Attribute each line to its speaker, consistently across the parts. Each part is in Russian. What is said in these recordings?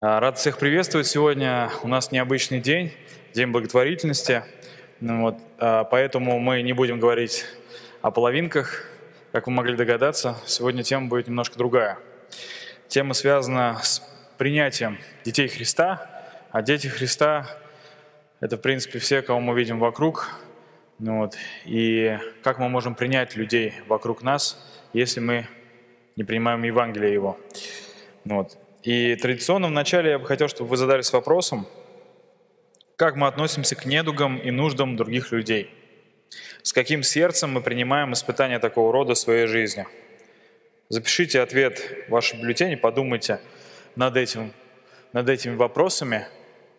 Speaker 1: А, Рад всех приветствовать. Сегодня у нас необычный день, день благотворительности. Ну вот, а, поэтому мы не будем говорить о половинках. Как вы могли догадаться, сегодня тема будет немножко другая. Тема связана с принятием детей Христа. А дети Христа – это, в принципе, все, кого мы видим вокруг. Ну вот, и как мы можем принять людей вокруг нас, если мы не принимаем Евангелие Его. Ну вот. И традиционно вначале я бы хотел, чтобы вы задались вопросом, как мы относимся к недугам и нуждам других людей. С каким сердцем мы принимаем испытания такого рода в своей жизни. Запишите ответ в вашем бюллетене, подумайте над, этим, над этими вопросами,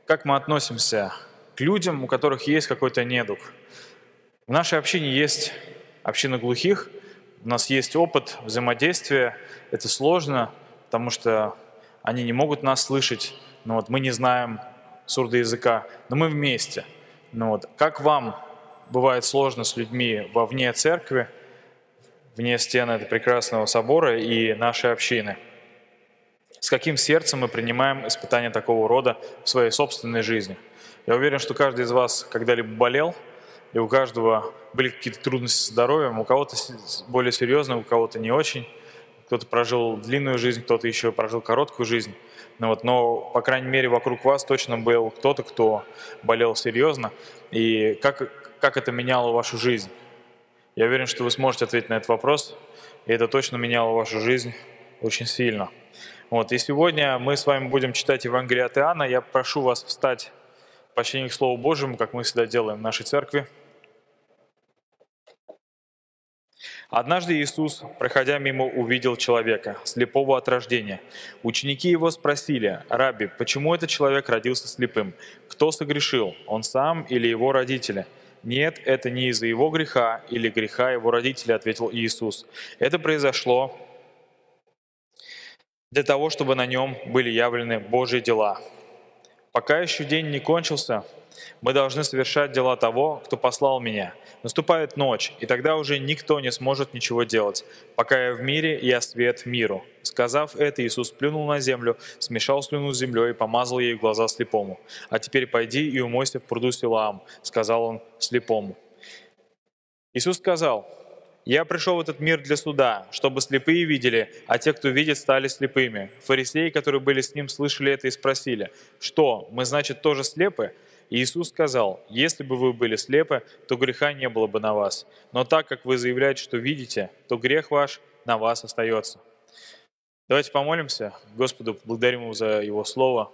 Speaker 1: как мы относимся к людям, у которых есть какой-то недуг. В нашей общине есть община глухих, у нас есть опыт взаимодействия, это сложно, потому что они не могут нас слышать, но вот мы не знаем сурдоязыка, но мы вместе. Ну вот, как вам бывает сложно с людьми вовне церкви, вне стены этого прекрасного собора и нашей общины? С каким сердцем мы принимаем испытания такого рода в своей собственной жизни? Я уверен, что каждый из вас когда-либо болел, и у каждого были какие-то трудности с здоровьем, у кого-то более серьезные, у кого-то не очень кто-то прожил длинную жизнь, кто-то еще прожил короткую жизнь. Ну вот, но, по крайней мере, вокруг вас точно был кто-то, кто болел серьезно. И как, как это меняло вашу жизнь? Я уверен, что вы сможете ответить на этот вопрос, и это точно меняло вашу жизнь очень сильно. Вот, и сегодня мы с вами будем читать Евангелие от Иоанна. Я прошу вас встать почтение к Слову Божьему, как мы всегда делаем в нашей церкви. Однажды Иисус, проходя мимо, увидел человека, слепого от рождения. Ученики его спросили, «Рабби, почему этот человек родился слепым? Кто согрешил, он сам или его родители?» «Нет, это не из-за его греха или греха его родителей», — ответил Иисус. «Это произошло для того, чтобы на нем были явлены Божьи дела». Пока еще день не кончился, мы должны совершать дела того, кто послал меня. Наступает ночь, и тогда уже никто не сможет ничего делать. Пока я в мире, я свет миру». Сказав это, Иисус плюнул на землю, смешал слюну с землей и помазал ей глаза слепому. «А теперь пойди и умойся в пруду Силаам», — сказал он слепому. Иисус сказал, «Я пришел в этот мир для суда, чтобы слепые видели, а те, кто видит, стали слепыми». Фарисеи, которые были с ним, слышали это и спросили, «Что, мы, значит, тоже слепы?» Иисус сказал, если бы вы были слепы, то греха не было бы на вас. Но так как вы заявляете, что видите, то грех ваш на вас остается. Давайте помолимся. Господу благодарим Его за Его Слово.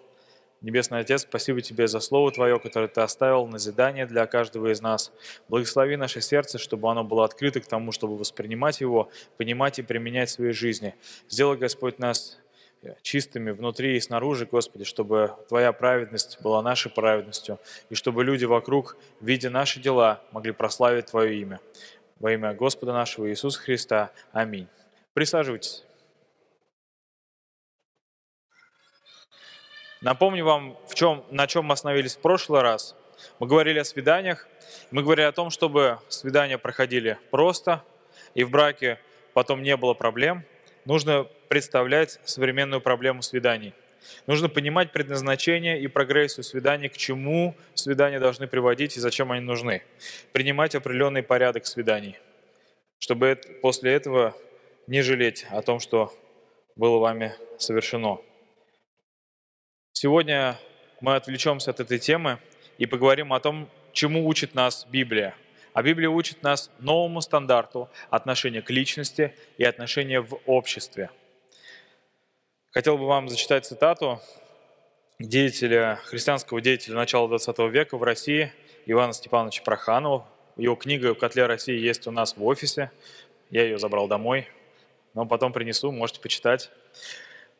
Speaker 1: Небесный Отец, спасибо Тебе за Слово Твое, которое Ты оставил на задание для каждого из нас. Благослови наше сердце, чтобы оно было открыто к тому, чтобы воспринимать его, понимать и применять в своей жизни. Сделай, Господь, нас чистыми внутри и снаружи, Господи, чтобы Твоя праведность была нашей праведностью, и чтобы люди вокруг, видя наши дела, могли прославить Твое имя. Во имя Господа нашего Иисуса Христа. Аминь. Присаживайтесь. Напомню вам, в чем, на чем мы остановились в прошлый раз. Мы говорили о свиданиях. Мы говорили о том, чтобы свидания проходили просто, и в браке потом не было проблем – нужно представлять современную проблему свиданий. Нужно понимать предназначение и прогрессию свиданий, к чему свидания должны приводить и зачем они нужны. Принимать определенный порядок свиданий, чтобы после этого не жалеть о том, что было вами совершено. Сегодня мы отвлечемся от этой темы и поговорим о том, чему учит нас Библия – а Библия учит нас новому стандарту отношения к личности и отношения в обществе. Хотел бы вам зачитать цитату деятеля, христианского деятеля начала 20 века в России Ивана Степановича Проханова. Его книга «Котле России» есть у нас в офисе. Я ее забрал домой, но потом принесу, можете почитать.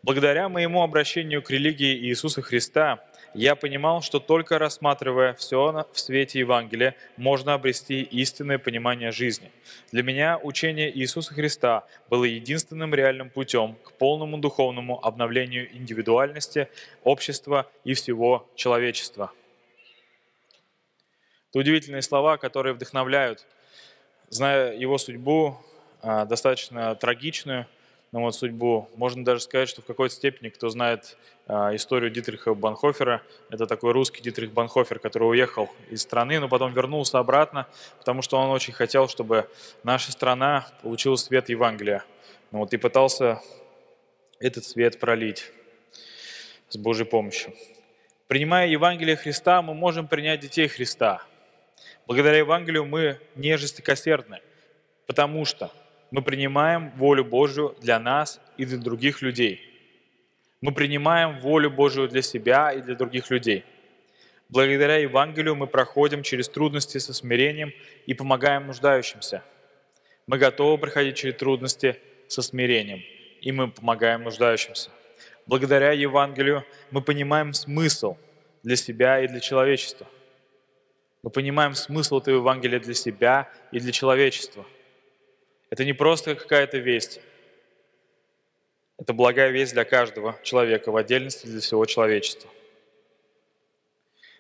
Speaker 1: Благодаря моему обращению к религии Иисуса Христа я понимал, что только рассматривая все в свете Евангелия, можно обрести истинное понимание жизни. Для меня учение Иисуса Христа было единственным реальным путем к полному духовному обновлению индивидуальности, общества и всего человечества. Это удивительные слова, которые вдохновляют. Зная его судьбу, а, достаточно трагичную, ну, вот, судьбу. Можно даже сказать, что в какой-то степени, кто знает э, историю Дитриха Банхофера, это такой русский Дитрих Банхофер, который уехал из страны, но потом вернулся обратно, потому что он очень хотел, чтобы наша страна получила свет Евангелия. Ну, вот, и пытался этот свет пролить с Божьей помощью. Принимая Евангелие Христа, мы можем принять детей Христа. Благодаря Евангелию мы не жестокосердны, потому что мы принимаем волю Божью для нас и для других людей. Мы принимаем волю Божью для себя и для других людей. Благодаря Евангелию мы проходим через трудности со смирением и помогаем нуждающимся. Мы готовы проходить через трудности со смирением, и мы помогаем нуждающимся. Благодаря Евангелию мы понимаем смысл для себя и для человечества. Мы понимаем смысл этого Евангелия для себя и для человечества – это не просто какая-то весть. Это благая весть для каждого человека, в отдельности для всего человечества.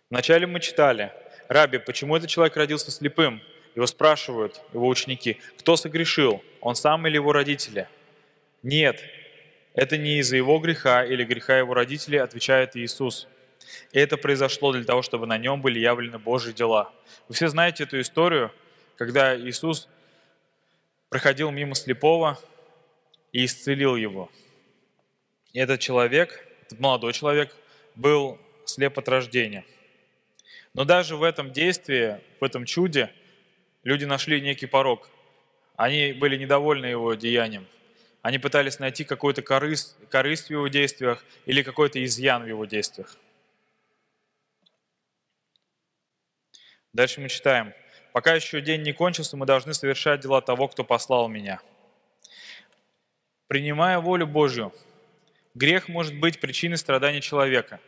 Speaker 1: Вначале мы читали, «Раби, почему этот человек родился слепым?» Его спрашивают его ученики, кто согрешил, он сам или его родители? Нет, это не из-за его греха или греха его родителей, отвечает Иисус. Это произошло для того, чтобы на нем были явлены Божьи дела. Вы все знаете эту историю, когда Иисус проходил мимо слепого и исцелил его. И этот человек, этот молодой человек, был слеп от рождения. Но даже в этом действии, в этом чуде, люди нашли некий порог. Они были недовольны его деянием. Они пытались найти какую-то корысть, корысть в его действиях или какой-то изъян в его действиях. Дальше мы читаем – Пока еще день не кончился, мы должны совершать дела того, кто послал меня. Принимая волю Божью, грех может быть причиной страданий человека.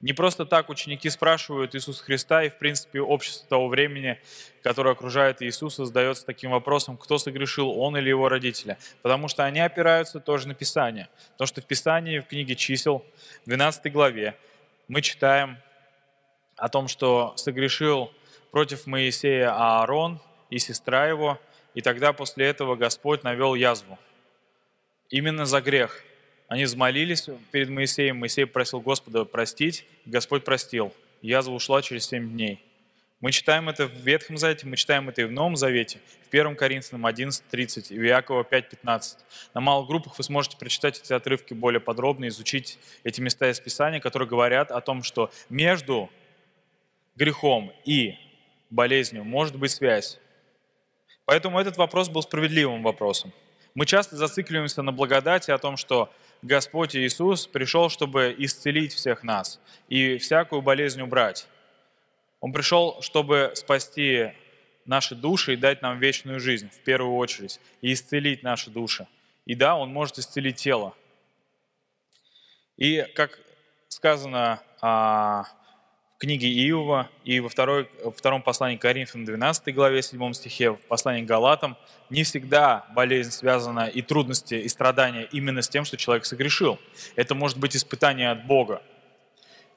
Speaker 1: Не просто так ученики спрашивают Иисуса Христа, и в принципе общество того времени, которое окружает Иисуса, задается таким вопросом, кто согрешил, он или его родители. Потому что они опираются тоже на Писание. Потому что в Писании, в книге чисел, в 12 главе, мы читаем о том, что согрешил против Моисея Аарон и сестра его, и тогда после этого Господь навел язву. Именно за грех. Они взмолились перед Моисеем, Моисей просил Господа простить, Господь простил. Язва ушла через семь дней. Мы читаем это в Ветхом Завете, мы читаем это и в Новом Завете, в 1 Коринфянам 11.30 и в Иакова 5.15. На малых группах вы сможете прочитать эти отрывки более подробно, изучить эти места из Писания, которые говорят о том, что между грехом и болезнью, может быть связь. Поэтому этот вопрос был справедливым вопросом. Мы часто зацикливаемся на благодати о том, что Господь Иисус пришел, чтобы исцелить всех нас и всякую болезнь убрать. Он пришел, чтобы спасти наши души и дать нам вечную жизнь, в первую очередь, и исцелить наши души. И да, Он может исцелить тело. И, как сказано а, книге Иова и во второй, втором послании к Коринфянам 12 главе 7 стихе, в послании к Галатам, не всегда болезнь связана и трудности, и страдания именно с тем, что человек согрешил. Это может быть испытание от Бога.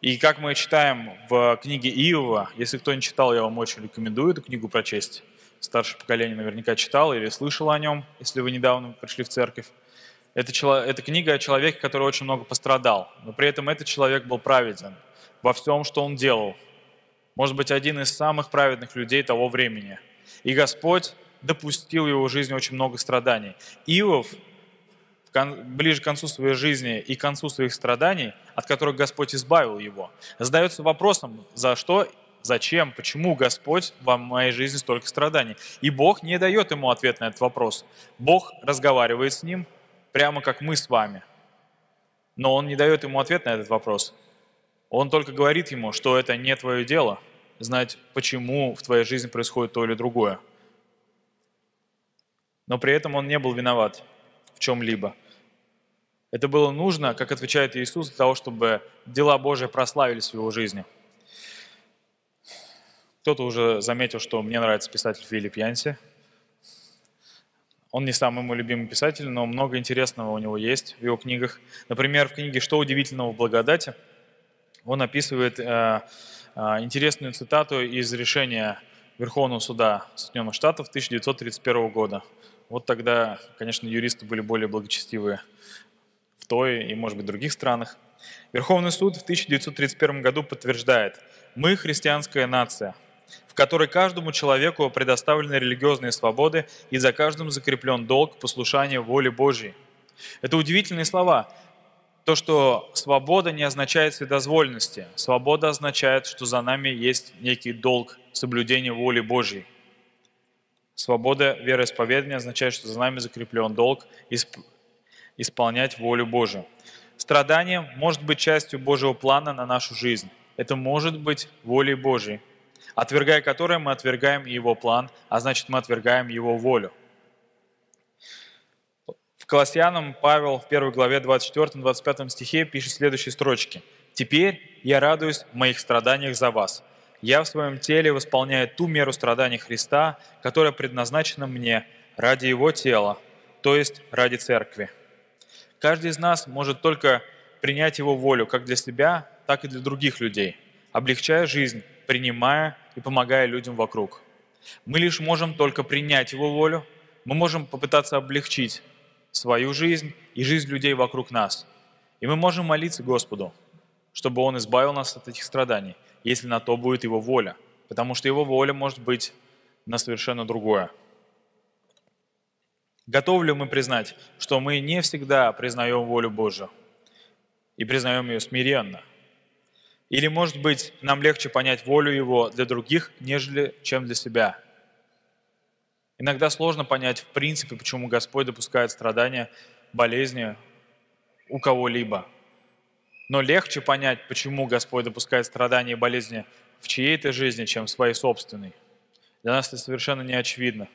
Speaker 1: И как мы читаем в книге Иова, если кто не читал, я вам очень рекомендую эту книгу прочесть. Старшее поколение наверняка читал или слышал о нем, если вы недавно пришли в церковь. Это, это книга о человеке, который очень много пострадал, но при этом этот человек был праведен во всем, что он делал. Может быть, один из самых праведных людей того времени. И Господь допустил в его жизни очень много страданий. Иов ближе к концу своей жизни и к концу своих страданий, от которых Господь избавил его, задается вопросом, за что, зачем, почему Господь во моей жизни столько страданий. И Бог не дает ему ответ на этот вопрос. Бог разговаривает с ним, прямо как мы с вами. Но Он не дает ему ответ на этот вопрос. Он только говорит ему, что это не твое дело, знать, почему в твоей жизни происходит то или другое. Но при этом он не был виноват в чем-либо. Это было нужно, как отвечает Иисус, для того, чтобы дела Божии прославились в его жизни. Кто-то уже заметил, что мне нравится писатель Филипп Янси. Он не самый мой любимый писатель, но много интересного у него есть в его книгах. Например, в книге «Что удивительного в благодати» Он описывает э, э, интересную цитату из решения Верховного суда Соединенных Штатов 1931 года. Вот тогда, конечно, юристы были более благочестивые в той и, может быть, других странах. Верховный суд в 1931 году подтверждает, мы христианская нация, в которой каждому человеку предоставлены религиозные свободы и за каждым закреплен долг послушания воле Божьей. Это удивительные слова. То, что свобода не означает вседозволенности. Свобода означает, что за нами есть некий долг соблюдения воли Божьей. Свобода вероисповедания означает, что за нами закреплен долг исполнять волю Божию. Страдание может быть частью Божьего плана на нашу жизнь. Это может быть волей Божьей, отвергая которой мы отвергаем Его план, а значит мы отвергаем Его волю. Колоссянам Павел в 1 главе 24-25 стихе пишет следующие строчки. «Теперь я радуюсь в моих страданиях за вас. Я в своем теле восполняю ту меру страданий Христа, которая предназначена мне ради Его тела, то есть ради Церкви». Каждый из нас может только принять Его волю как для себя, так и для других людей, облегчая жизнь, принимая и помогая людям вокруг. Мы лишь можем только принять Его волю, мы можем попытаться облегчить свою жизнь и жизнь людей вокруг нас. И мы можем молиться Господу, чтобы Он избавил нас от этих страданий, если на то будет Его воля, потому что Его воля может быть на совершенно другое. Готовы ли мы признать, что мы не всегда признаем волю Божию и признаем ее смиренно? Или, может быть, нам легче понять волю Его для других, нежели чем для себя? Иногда сложно понять в принципе, почему Господь допускает страдания, болезни у кого-либо. Но легче понять, почему Господь допускает страдания и болезни в чьей-то жизни, чем в своей собственной. Для нас это совершенно не очевидно.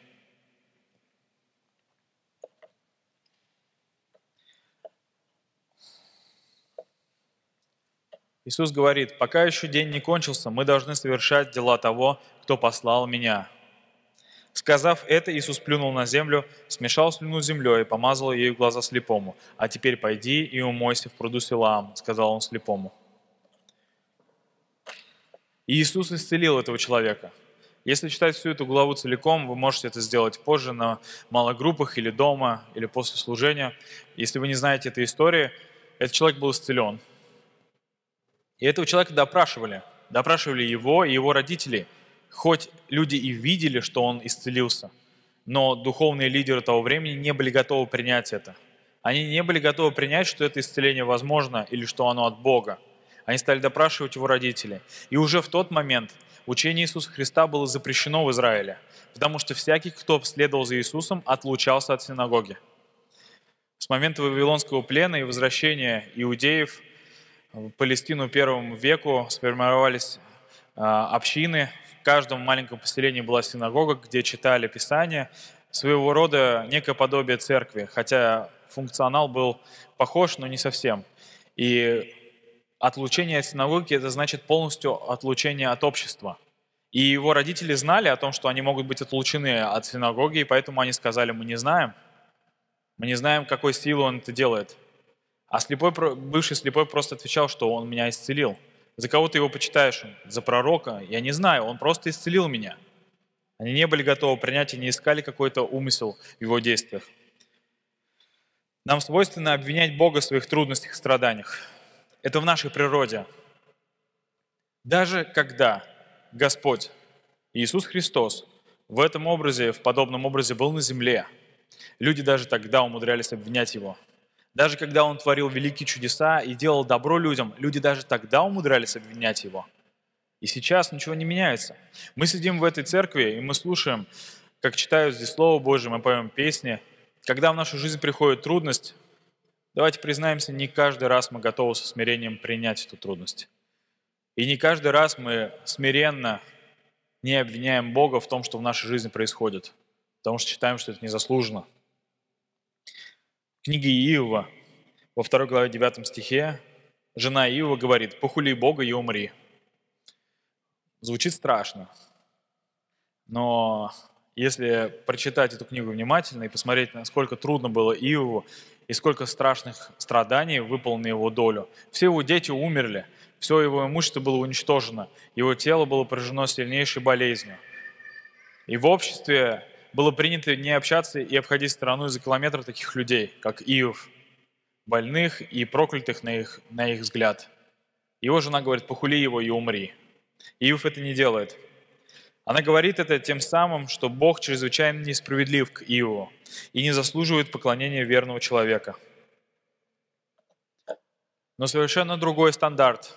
Speaker 1: Иисус говорит, пока еще день не кончился, мы должны совершать дела того, кто послал меня. Сказав это, Иисус плюнул на землю, смешал слюну с землей и помазал ею глаза слепому. «А теперь пойди и умойся в пруду Силаам», — сказал он слепому. И Иисус исцелил этого человека. Если читать всю эту главу целиком, вы можете это сделать позже на малых группах или дома, или после служения. Если вы не знаете этой истории, этот человек был исцелен. И этого человека допрашивали. Допрашивали его и его родителей. Хоть люди и видели, что он исцелился, но духовные лидеры того времени не были готовы принять это. Они не были готовы принять, что это исцеление возможно или что оно от Бога. Они стали допрашивать его родителей. И уже в тот момент учение Иисуса Христа было запрещено в Израиле, потому что всякий, кто следовал за Иисусом, отлучался от синагоги. С момента Вавилонского плена и возвращения иудеев в Палестину первому веку сформировались общины. В каждом маленьком поселении была синагога, где читали Писание. Своего рода некое подобие церкви, хотя функционал был похож, но не совсем. И отлучение от синагоги – это значит полностью отлучение от общества. И его родители знали о том, что они могут быть отлучены от синагоги, и поэтому они сказали, мы не знаем, мы не знаем, какой силой он это делает – а слепой, бывший слепой просто отвечал, что он меня исцелил. За кого ты его почитаешь? За пророка? Я не знаю, он просто исцелил меня. Они не были готовы принять и не искали какой-то умысел в его действиях. Нам свойственно обвинять Бога в своих трудностях и страданиях. Это в нашей природе. Даже когда Господь, Иисус Христос, в этом образе, в подобном образе был на земле, люди даже тогда умудрялись обвинять Его – даже когда он творил великие чудеса и делал добро людям, люди даже тогда умудрялись обвинять его. И сейчас ничего не меняется. Мы сидим в этой церкви, и мы слушаем, как читают здесь Слово Божье, мы поем песни. Когда в нашу жизнь приходит трудность, давайте признаемся, не каждый раз мы готовы со смирением принять эту трудность. И не каждый раз мы смиренно не обвиняем Бога в том, что в нашей жизни происходит, потому что считаем, что это незаслуженно книге Иова, во второй главе 9 стихе, жена Иова говорит, «Похули Бога и умри». Звучит страшно, но если прочитать эту книгу внимательно и посмотреть, насколько трудно было Иову и сколько страшных страданий выпало на его долю. Все его дети умерли, все его имущество было уничтожено, его тело было поражено сильнейшей болезнью. И в обществе было принято не общаться и обходить стороной за километр таких людей, как Иов, больных и проклятых на их, на их взгляд. Его жена говорит, похули его и умри. Иов это не делает. Она говорит это тем самым, что Бог чрезвычайно несправедлив к Иову и не заслуживает поклонения верного человека. Но совершенно другой стандарт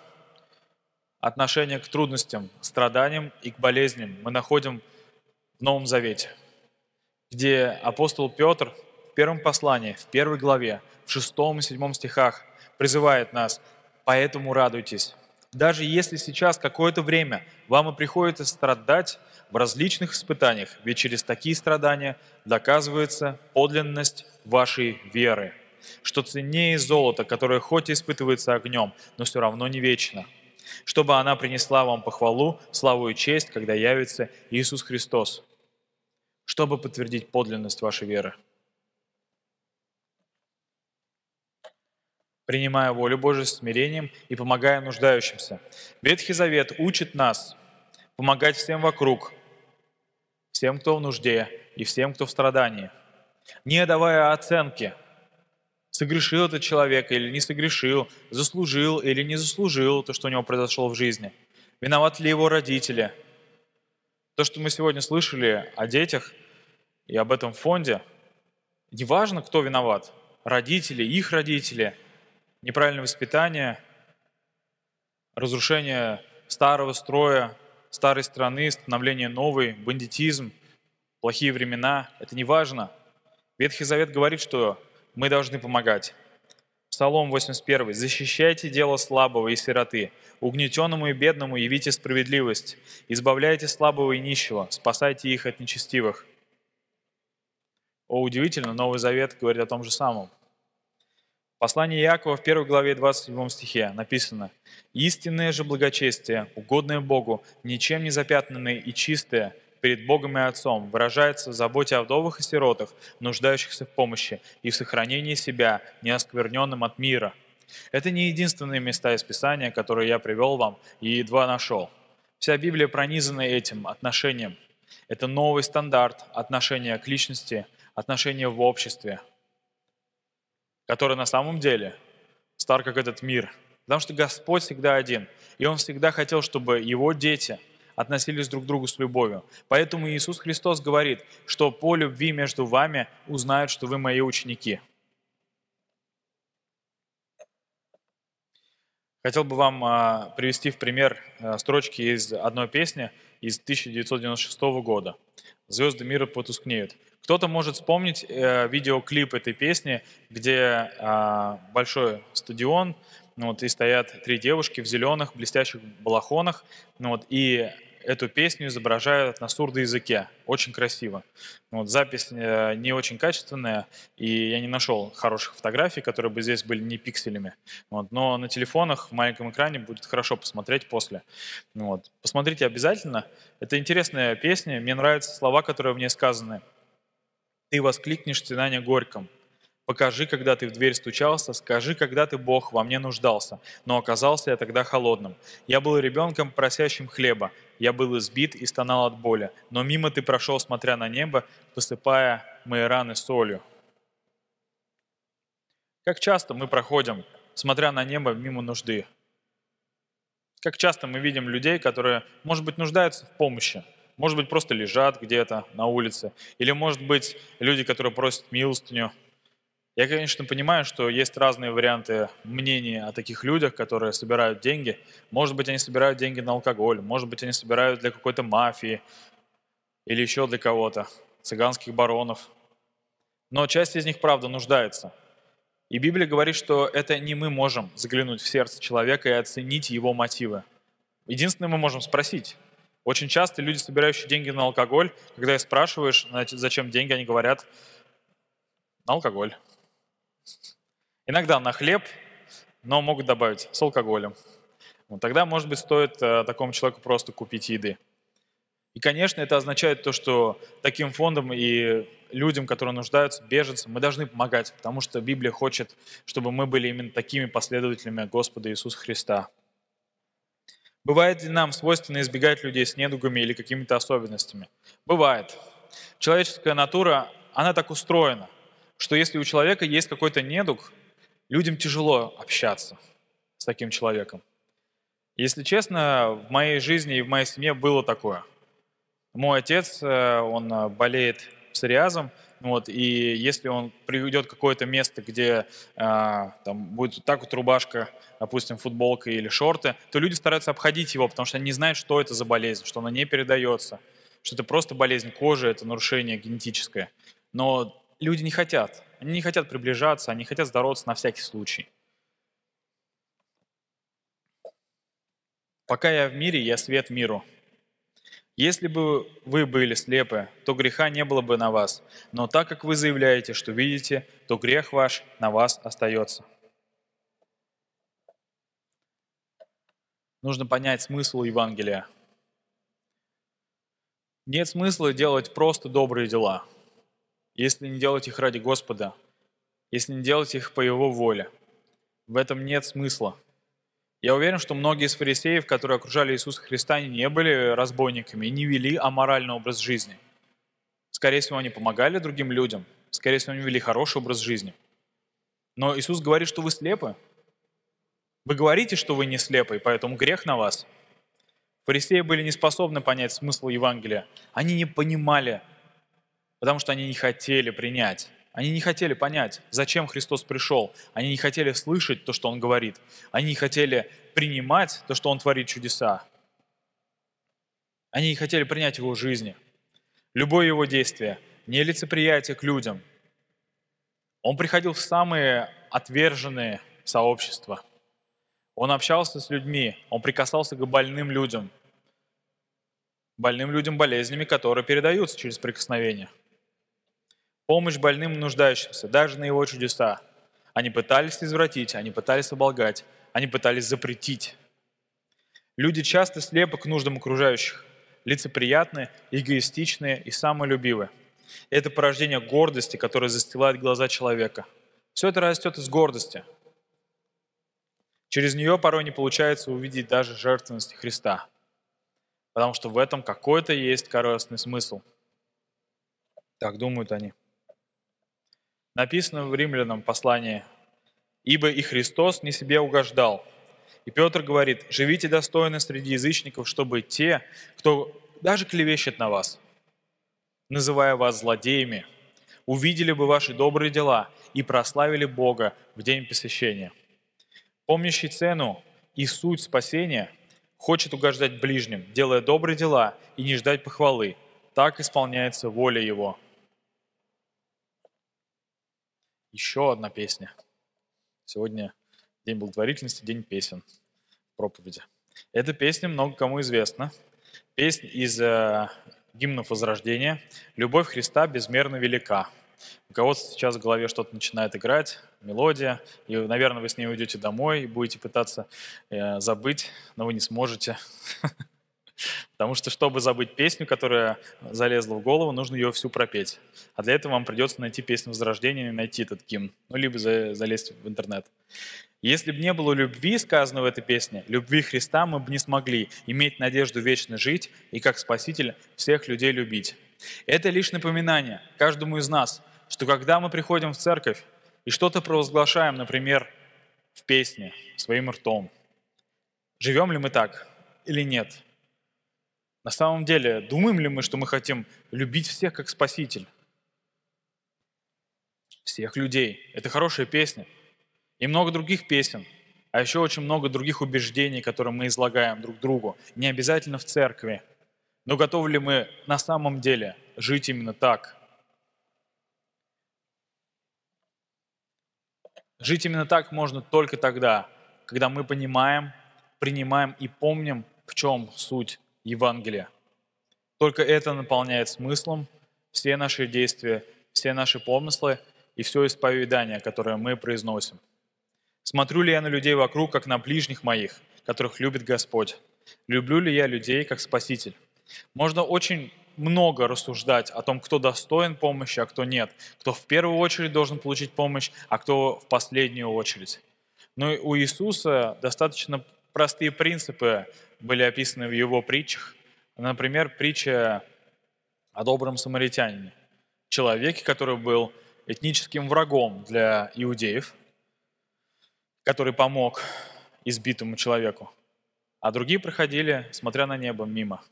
Speaker 1: отношения к трудностям, страданиям и к болезням мы находим в Новом Завете, где апостол Петр в первом послании, в первой главе, в шестом и седьмом стихах призывает нас «Поэтому радуйтесь». Даже если сейчас какое-то время вам и приходится страдать в различных испытаниях, ведь через такие страдания доказывается подлинность вашей веры, что ценнее золота, которое хоть и испытывается огнем, но все равно не вечно, чтобы она принесла вам похвалу, славу и честь, когда явится Иисус Христос, чтобы подтвердить подлинность вашей веры. принимая волю Божию смирением и помогая нуждающимся. Ветхий Завет учит нас помогать всем вокруг, всем, кто в нужде и всем, кто в страдании, не давая оценки, согрешил этот человек или не согрешил, заслужил или не заслужил то, что у него произошло в жизни, виноват ли его родители. То, что мы сегодня слышали о детях и об этом фонде, неважно, кто виноват, родители, их родители – неправильное воспитание, разрушение старого строя, старой страны, становление новой, бандитизм, плохие времена. Это не важно. Ветхий Завет говорит, что мы должны помогать. Псалом 81. «Защищайте дело слабого и сироты, угнетенному и бедному явите справедливость, избавляйте слабого и нищего, спасайте их от нечестивых». О, удивительно, Новый Завет говорит о том же самом. Послание Иакова в 1 главе 27 стихе написано «Истинное же благочестие, угодное Богу, ничем не запятнанное и чистое перед Богом и Отцом, выражается в заботе о вдовах и сиротах, нуждающихся в помощи, и в сохранении себя, неоскверненным от мира». Это не единственные места из Писания, которые я привел вам и едва нашел. Вся Библия пронизана этим отношением. Это новый стандарт отношения к личности, отношения в обществе – который на самом деле стар, как этот мир. Потому что Господь всегда один. И Он всегда хотел, чтобы Его дети относились друг к другу с любовью. Поэтому Иисус Христос говорит, что по любви между вами узнают, что вы мои ученики. Хотел бы вам а, привести в пример а, строчки из одной песни из 1996 года. «Звезды мира потускнеют». Кто-то может вспомнить э, видеоклип этой песни, где э, большой стадион, ну, вот, и стоят три девушки в зеленых блестящих балахонах, ну, вот, и эту песню изображают на сурдоязыке. Очень красиво. Ну, вот, запись э, не очень качественная, и я не нашел хороших фотографий, которые бы здесь были не пикселями. Вот, но на телефонах в маленьком экране будет хорошо посмотреть после. Ну, вот. Посмотрите обязательно. Это интересная песня. Мне нравятся слова, которые в ней сказаны. Ты воскликнешь стенание горьком. Покажи, когда ты в дверь стучался, скажи, когда ты, Бог, во мне нуждался. Но оказался я тогда холодным. Я был ребенком, просящим хлеба. Я был избит и стонал от боли. Но мимо ты прошел, смотря на небо, посыпая мои раны солью. Как часто мы проходим, смотря на небо, мимо нужды? Как часто мы видим людей, которые, может быть, нуждаются в помощи, может быть, просто лежат где-то на улице. Или, может быть, люди, которые просят милостыню. Я, конечно, понимаю, что есть разные варианты мнений о таких людях, которые собирают деньги. Может быть, они собирают деньги на алкоголь, может быть, они собирают для какой-то мафии или еще для кого-то, цыганских баронов. Но часть из них, правда, нуждается. И Библия говорит, что это не мы можем заглянуть в сердце человека и оценить его мотивы. Единственное, мы можем спросить, очень часто люди, собирающие деньги на алкоголь, когда их спрашиваешь, зачем деньги, они говорят, на алкоголь. Иногда на хлеб, но могут добавить с алкоголем. Вот тогда, может быть, стоит э, такому человеку просто купить еды. И, конечно, это означает то, что таким фондам и людям, которые нуждаются, беженцам, мы должны помогать, потому что Библия хочет, чтобы мы были именно такими последователями Господа Иисуса Христа. Бывает ли нам свойственно избегать людей с недугами или какими-то особенностями? Бывает. Человеческая натура, она так устроена, что если у человека есть какой-то недуг, людям тяжело общаться с таким человеком. Если честно, в моей жизни и в моей семье было такое. Мой отец, э, он э, болеет псориазом, вот, и если он приведет какое-то место, где а, там будет так вот рубашка, допустим, футболка или шорты, то люди стараются обходить его, потому что они не знают, что это за болезнь, что она не передается, что это просто болезнь кожи, это нарушение генетическое. Но люди не хотят. Они не хотят приближаться, они хотят здороваться на всякий случай. Пока я в мире, я свет миру. Если бы вы были слепы, то греха не было бы на вас. Но так как вы заявляете, что видите, то грех ваш на вас остается. Нужно понять смысл Евангелия. Нет смысла делать просто добрые дела, если не делать их ради Господа, если не делать их по Его воле. В этом нет смысла. Я уверен, что многие из фарисеев, которые окружали Иисуса Христа, не были разбойниками и не вели аморальный образ жизни. Скорее всего, они помогали другим людям, скорее всего, они вели хороший образ жизни. Но Иисус говорит, что вы слепы. Вы говорите, что вы не слепы, поэтому грех на вас. Фарисеи были не способны понять смысл Евангелия. Они не понимали, потому что они не хотели принять. Они не хотели понять, зачем Христос пришел. Они не хотели слышать то, что Он говорит. Они не хотели принимать то, что Он творит чудеса. Они не хотели принять Его жизни. Любое Его действие, не лицеприятие к людям. Он приходил в самые отверженные сообщества. Он общался с людьми, он прикасался к больным людям. Больным людям болезнями, которые передаются через прикосновение – помощь больным нуждающимся, даже на его чудеса. Они пытались извратить, они пытались оболгать, они пытались запретить. Люди часто слепы к нуждам окружающих, лицеприятные, эгоистичные и самолюбивые. Это порождение гордости, которое застилает глаза человека. Все это растет из гордости. Через нее порой не получается увидеть даже жертвенность Христа, потому что в этом какой-то есть корыстный смысл. Так думают они. Написано в Римлянам послании, «Ибо и Христос не себе угождал». И Петр говорит, «Живите достойно среди язычников, чтобы те, кто даже клевещет на вас, называя вас злодеями, увидели бы ваши добрые дела и прославили Бога в день посвящения». Помнящий цену и суть спасения хочет угождать ближним, делая добрые дела и не ждать похвалы. Так исполняется воля Его. Еще одна песня. Сегодня День благотворительности, День песен проповеди. Эта песня много кому известна. Песня из э, гимнов Возрождения «Любовь Христа безмерно велика». У кого-то сейчас в голове что-то начинает играть, мелодия, и, наверное, вы с ней уйдете домой и будете пытаться э, забыть, но вы не сможете. Потому что, чтобы забыть песню, которая залезла в голову, нужно ее всю пропеть. А для этого вам придется найти песню Возрождения найти этот гимн. Ну, либо залезть в интернет. Если бы не было любви, сказано в этой песне, любви Христа, мы бы не смогли иметь надежду вечно жить и как Спаситель всех людей любить. Это лишь напоминание каждому из нас, что когда мы приходим в церковь и что-то провозглашаем, например, в песне, своим ртом, живем ли мы так или нет – на самом деле, думаем ли мы, что мы хотим любить всех как Спаситель? Всех людей. Это хорошая песня. И много других песен. А еще очень много других убеждений, которые мы излагаем друг другу. Не обязательно в церкви. Но готовы ли мы на самом деле жить именно так? Жить именно так можно только тогда, когда мы понимаем, принимаем и помним, в чем суть Евангелия. Только это наполняет смыслом все наши действия, все наши помыслы и все исповедание, которое мы произносим. Смотрю ли я на людей вокруг, как на ближних моих, которых любит Господь? Люблю ли я людей, как Спаситель? Можно очень много рассуждать о том, кто достоин помощи, а кто нет, кто в первую очередь должен получить помощь, а кто в последнюю очередь. Но у Иисуса достаточно простые принципы были описаны в его притчах. Например, притча о добром самаритянине, человеке, который был этническим врагом для иудеев, который помог избитому человеку, а другие проходили, смотря на небо, мимо.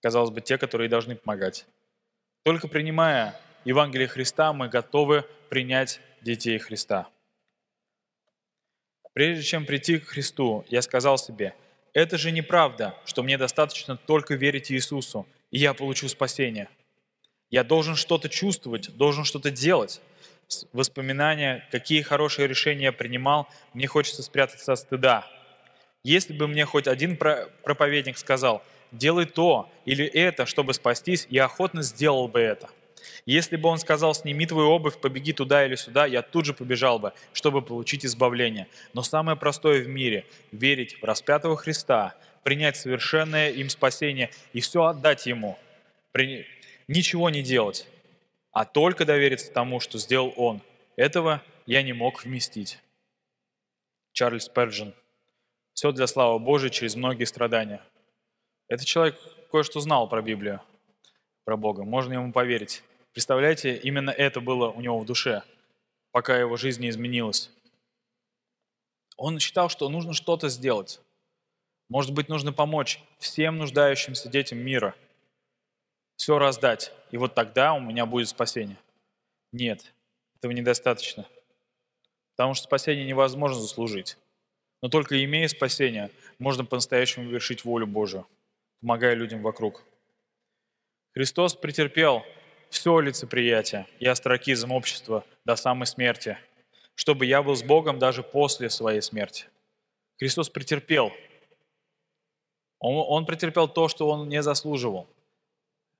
Speaker 1: Казалось бы, те, которые должны помогать. Только принимая Евангелие Христа, мы готовы принять детей Христа. Прежде чем прийти к Христу, я сказал себе, это же неправда, что мне достаточно только верить Иисусу, и я получу спасение. Я должен что-то чувствовать, должен что-то делать. Воспоминания, какие хорошие решения я принимал, мне хочется спрятаться от стыда. Если бы мне хоть один проповедник сказал, делай то или это, чтобы спастись, я охотно сделал бы это. Если бы он сказал, сними твою обувь, побеги туда или сюда, я тут же побежал бы, чтобы получить избавление. Но самое простое в мире – верить в распятого Христа, принять совершенное им спасение и все отдать Ему. Ничего не делать, а только довериться тому, что сделал Он. Этого я не мог вместить. Чарльз Перджин. Все для славы Божией через многие страдания. Этот человек кое-что знал про Библию, про Бога. Можно ему поверить. Представляете, именно это было у него в душе, пока его жизнь не изменилась. Он считал, что нужно что-то сделать. Может быть, нужно помочь всем нуждающимся детям мира. Все раздать. И вот тогда у меня будет спасение. Нет, этого недостаточно. Потому что спасение невозможно заслужить. Но только имея спасение, можно по-настоящему вершить волю Божию, помогая людям вокруг. Христос претерпел все лицеприятие и остракизм общества до самой смерти, чтобы я был с Богом даже после своей смерти. Христос претерпел. Он, он претерпел то, что он не заслуживал.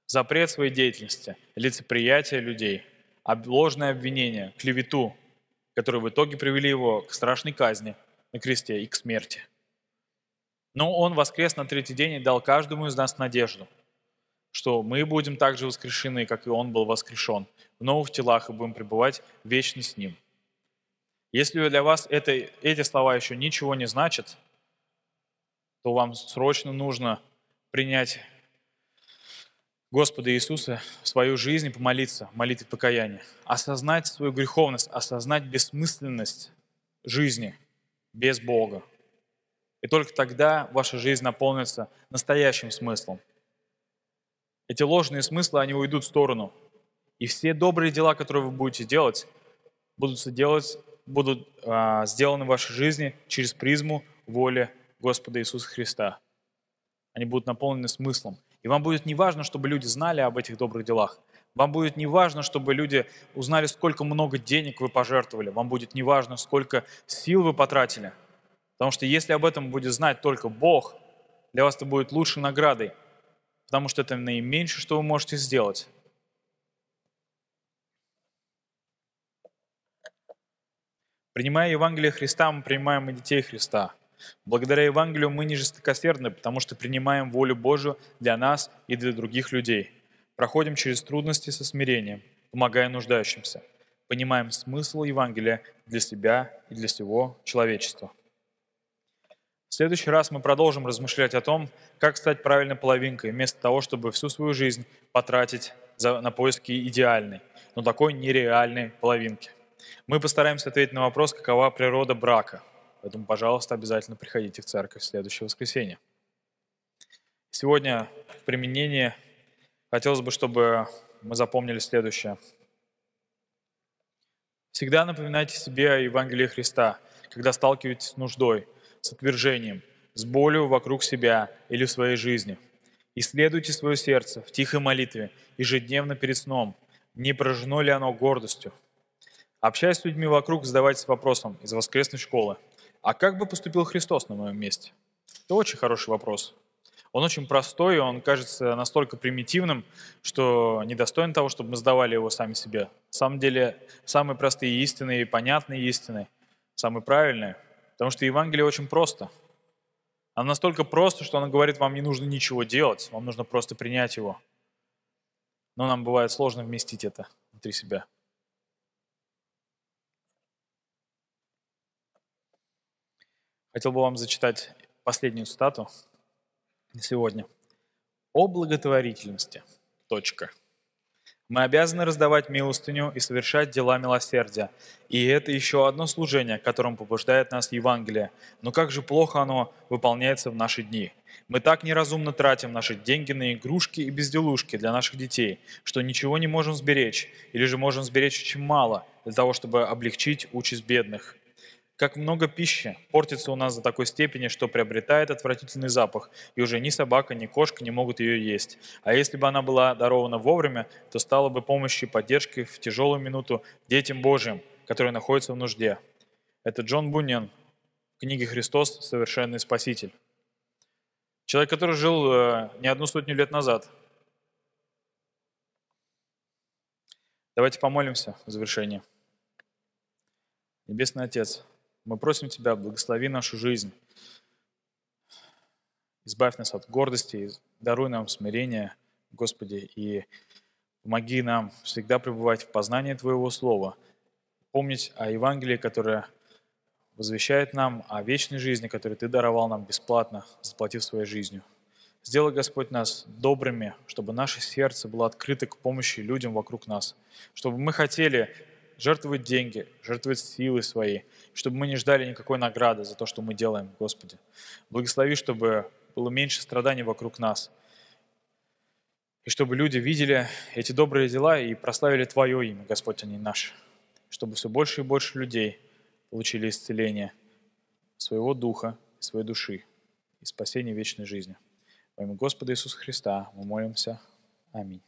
Speaker 1: Запрет своей деятельности, лицеприятие людей, ложное обвинение, клевету, которые в итоге привели его к страшной казни на кресте и к смерти. Но он воскрес на третий день и дал каждому из нас надежду – что мы будем также воскрешены, как и Он был воскрешен, в новых телах и будем пребывать вечно с Ним. Если для вас это, эти слова еще ничего не значат, то вам срочно нужно принять Господа Иисуса в свою жизнь и помолиться, молитве покаяния, осознать свою греховность, осознать бессмысленность жизни без Бога. И только тогда ваша жизнь наполнится настоящим смыслом – эти ложные смыслы, они уйдут в сторону. И все добрые дела, которые вы будете делать, будут, делать, будут а, сделаны в вашей жизни через призму воли Господа Иисуса Христа. Они будут наполнены смыслом. И вам будет не важно, чтобы люди знали об этих добрых делах. Вам будет не важно, чтобы люди узнали, сколько много денег вы пожертвовали. Вам будет не важно, сколько сил вы потратили. Потому что если об этом будет знать только Бог, для вас это будет лучшей наградой – потому что это наименьшее, что вы можете сделать. Принимая Евангелие Христа, мы принимаем и детей Христа. Благодаря Евангелию мы не жестокосердны, потому что принимаем волю Божию для нас и для других людей. Проходим через трудности со смирением, помогая нуждающимся. Понимаем смысл Евангелия для себя и для всего человечества. В следующий раз мы продолжим размышлять о том, как стать правильной половинкой, вместо того, чтобы всю свою жизнь потратить на поиски идеальной, но такой нереальной половинки. Мы постараемся ответить на вопрос, какова природа брака. Поэтому, пожалуйста, обязательно приходите в церковь в следующее воскресенье. Сегодня в применении хотелось бы, чтобы мы запомнили следующее. Всегда напоминайте себе о Евангелии Христа, когда сталкиваетесь с нуждой – с отвержением, с болью вокруг себя или в своей жизни. Исследуйте свое сердце в тихой молитве, ежедневно перед сном. Не поражено ли оно гордостью? Общаясь с людьми вокруг, задавайтесь вопросом из воскресной школы. А как бы поступил Христос на моем месте? Это очень хороший вопрос. Он очень простой, он кажется настолько примитивным, что недостоин того, чтобы мы задавали его сами себе. На самом деле, самые простые истины и понятные истины, самые правильные – Потому что Евангелие очень просто. Оно настолько просто, что оно говорит, вам не нужно ничего делать, вам нужно просто принять его. Но нам бывает сложно вместить это внутри себя. Хотел бы вам зачитать последнюю цитату на сегодня. о благотворительности. Точка. Мы обязаны раздавать милостыню и совершать дела милосердия. И это еще одно служение, которым побуждает нас Евангелие. Но как же плохо оно выполняется в наши дни. Мы так неразумно тратим наши деньги на игрушки и безделушки для наших детей, что ничего не можем сберечь, или же можем сберечь очень мало для того, чтобы облегчить участь бедных. Как много пищи портится у нас до такой степени, что приобретает отвратительный запах, и уже ни собака, ни кошка не могут ее есть. А если бы она была дарована вовремя, то стала бы помощью и поддержкой в тяжелую минуту детям Божьим, которые находятся в нужде. Это Джон Буньян в книге «Христос. Совершенный Спаситель». Человек, который жил э, не одну сотню лет назад. Давайте помолимся в завершении. Небесный Отец, мы просим Тебя, благослови нашу жизнь. Избавь нас от гордости, даруй нам смирение, Господи, и помоги нам всегда пребывать в познании Твоего Слова, помнить о Евангелии, которое возвещает нам о вечной жизни, которую Ты даровал нам бесплатно, заплатив своей жизнью. Сделай, Господь, нас добрыми, чтобы наше сердце было открыто к помощи людям вокруг нас, чтобы мы хотели жертвовать деньги, жертвовать силы свои, чтобы мы не ждали никакой награды за то, что мы делаем, Господи. Благослови, чтобы было меньше страданий вокруг нас, и чтобы люди видели эти добрые дела и прославили Твое имя, Господь, а не наше. Чтобы все больше и больше людей получили исцеление своего духа, своей души и спасение вечной жизни. Во имя Господа Иисуса Христа мы молимся. Аминь.